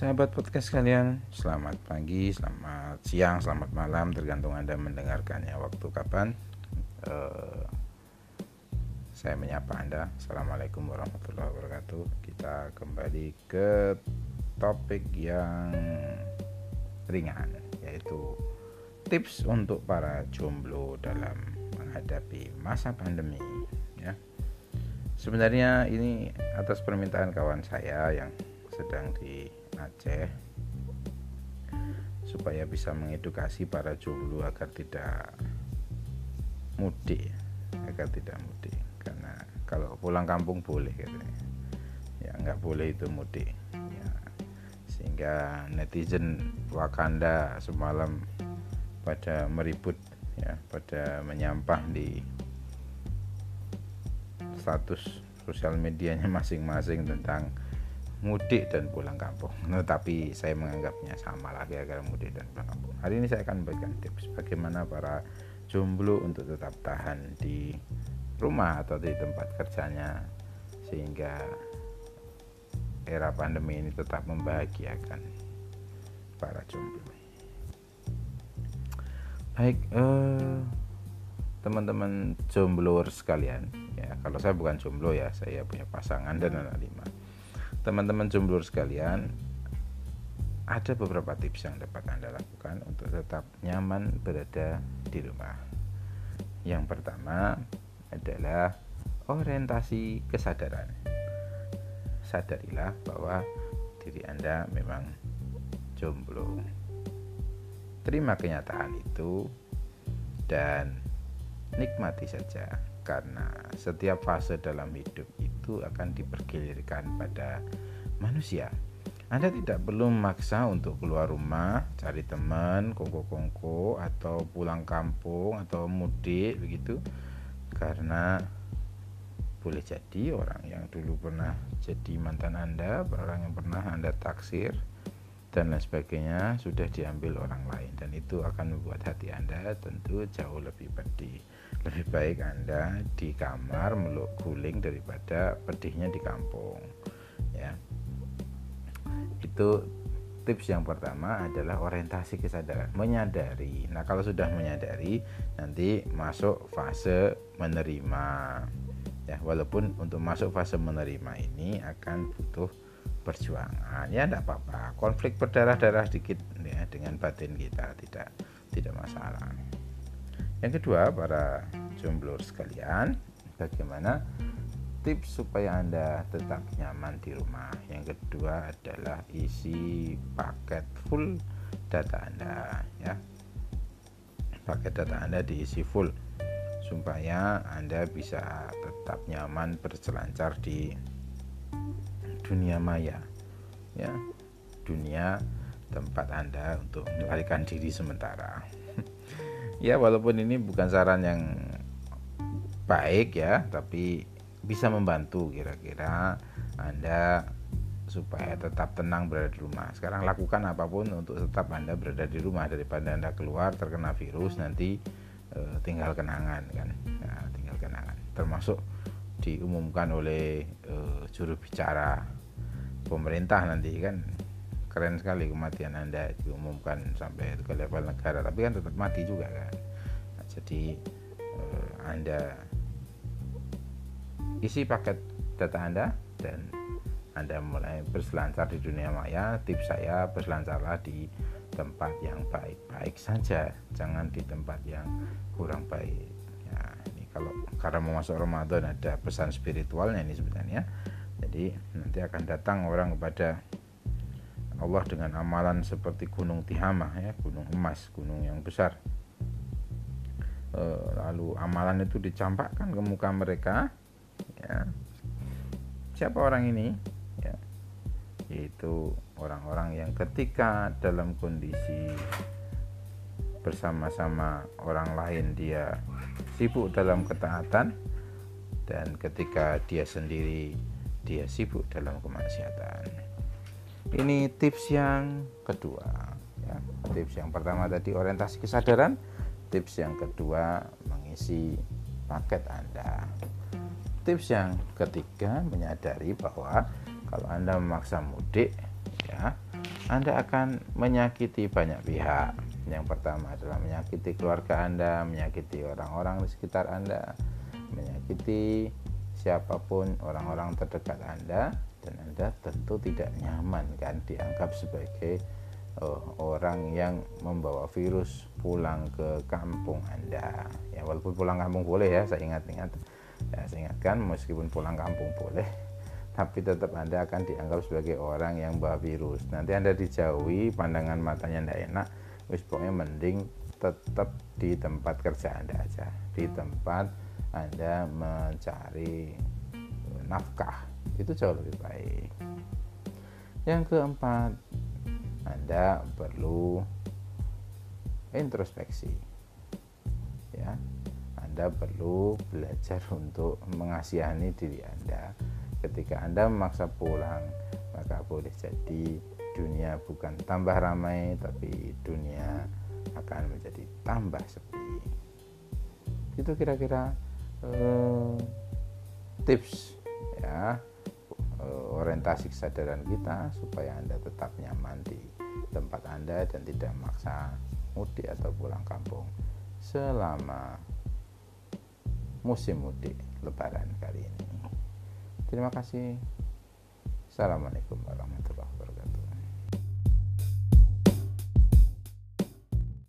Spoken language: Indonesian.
Sahabat podcast kalian, selamat pagi, selamat siang, selamat malam, tergantung Anda mendengarkannya waktu kapan. Uh, saya menyapa Anda. Assalamualaikum warahmatullahi wabarakatuh. Kita kembali ke topik yang ringan, yaitu tips untuk para jomblo dalam menghadapi masa pandemi. Ya, sebenarnya ini atas permintaan kawan saya yang sedang di Aceh supaya bisa mengedukasi para jomblo agar tidak mudik agar tidak mudik. Karena kalau pulang kampung boleh katanya. Ya nggak boleh itu mudik. Ya, sehingga netizen Wakanda semalam pada meribut ya pada menyampah di status sosial medianya masing-masing tentang mudik dan pulang kampung. Nah, tapi saya menganggapnya sama lagi agar mudik dan pulang kampung. Hari ini saya akan memberikan tips bagaimana para jomblo untuk tetap tahan di rumah atau di tempat kerjanya sehingga era pandemi ini tetap membahagiakan para jomblo. Baik, eh, teman-teman jomblo sekalian, ya kalau saya bukan jomblo ya, saya punya pasangan dan anak lima teman-teman jomblo sekalian ada beberapa tips yang dapat Anda lakukan untuk tetap nyaman berada di rumah. Yang pertama adalah orientasi kesadaran. Sadarilah bahwa diri Anda memang jomblo. Terima kenyataan itu dan nikmati saja karena setiap fase dalam hidup itu akan dipergilirkan pada manusia. Anda tidak perlu memaksa untuk keluar rumah, cari teman, kongko-kongko, atau pulang kampung, atau mudik begitu, karena boleh jadi orang yang dulu pernah jadi mantan Anda, orang yang pernah Anda taksir, dan lain sebagainya sudah diambil orang lain. Dan itu akan membuat hati Anda tentu jauh lebih pedih lebih baik Anda di kamar meluk guling daripada pedihnya di kampung ya. Itu tips yang pertama adalah orientasi kesadaran menyadari. Nah kalau sudah menyadari nanti masuk fase menerima ya. Walaupun untuk masuk fase menerima ini akan butuh perjuangan. Ya tidak apa-apa. Konflik berdarah-darah dikit ya dengan batin kita. Tidak tidak masalah yang kedua para jomblo sekalian bagaimana tips supaya anda tetap nyaman di rumah? Yang kedua adalah isi paket full data anda ya. Paket data anda diisi full supaya anda bisa tetap nyaman berselancar di dunia maya ya. Dunia tempat Anda untuk melarikan diri sementara ya walaupun ini bukan saran yang baik ya tapi bisa membantu kira-kira Anda supaya tetap tenang berada di rumah. Sekarang lakukan apa pun untuk tetap Anda berada di rumah daripada Anda keluar terkena virus nanti e, tinggal kenangan kan. Nah, tinggal kenangan. Termasuk diumumkan oleh e, juru bicara pemerintah nanti kan keren sekali kematian anda diumumkan sampai ke level negara tapi kan tetap mati juga kan? Nah, jadi eh, anda isi paket data anda dan anda mulai berselancar di dunia maya tips saya berselancarlah di tempat yang baik-baik saja jangan di tempat yang kurang baik. Ya ini kalau karena mau masuk Ramadan ada pesan spiritualnya ini sebenarnya. Jadi nanti akan datang orang kepada Allah dengan amalan seperti gunung Tihamah ya, gunung emas, gunung yang besar. E, lalu amalan itu dicampakkan ke muka mereka. Ya. Siapa orang ini? Ya. Yaitu orang-orang yang ketika dalam kondisi bersama-sama orang lain dia sibuk dalam ketaatan dan ketika dia sendiri dia sibuk dalam kemaksiatan. Ini tips yang kedua. Ya. Tips yang pertama tadi orientasi kesadaran. Tips yang kedua mengisi paket Anda. Tips yang ketiga menyadari bahwa kalau Anda memaksa mudik, ya Anda akan menyakiti banyak pihak. Yang pertama adalah menyakiti keluarga Anda, menyakiti orang-orang di sekitar Anda, menyakiti siapa pun orang-orang terdekat Anda dan Anda tentu tidak nyaman kan dianggap sebagai uh, orang yang membawa virus pulang ke kampung Anda. Ya walaupun pulang kampung boleh ya, saya ingat-ingat. Ya, saya ingatkan meskipun pulang kampung boleh, tapi tetap Anda akan dianggap sebagai orang yang bawa virus. Nanti Anda dijauhi, pandangan matanya tidak enak, wis pokoknya mending tetap di tempat kerja Anda aja, di tempat Anda mencari nafkah. Itu jauh lebih baik. Yang keempat, anda perlu introspeksi. Ya. Anda perlu belajar untuk mengasihani diri Anda. Ketika Anda memaksa pulang, maka boleh jadi dunia bukan tambah ramai tapi dunia akan menjadi tambah sepi. Itu kira-kira eh, tips ya eh, orientasi kesadaran kita supaya Anda tetap nyaman di tempat Anda dan tidak memaksa mudik atau pulang kampung selama musim mudik lebaran kali ini. Terima kasih. Assalamualaikum warahmatullahi wabarakatuh.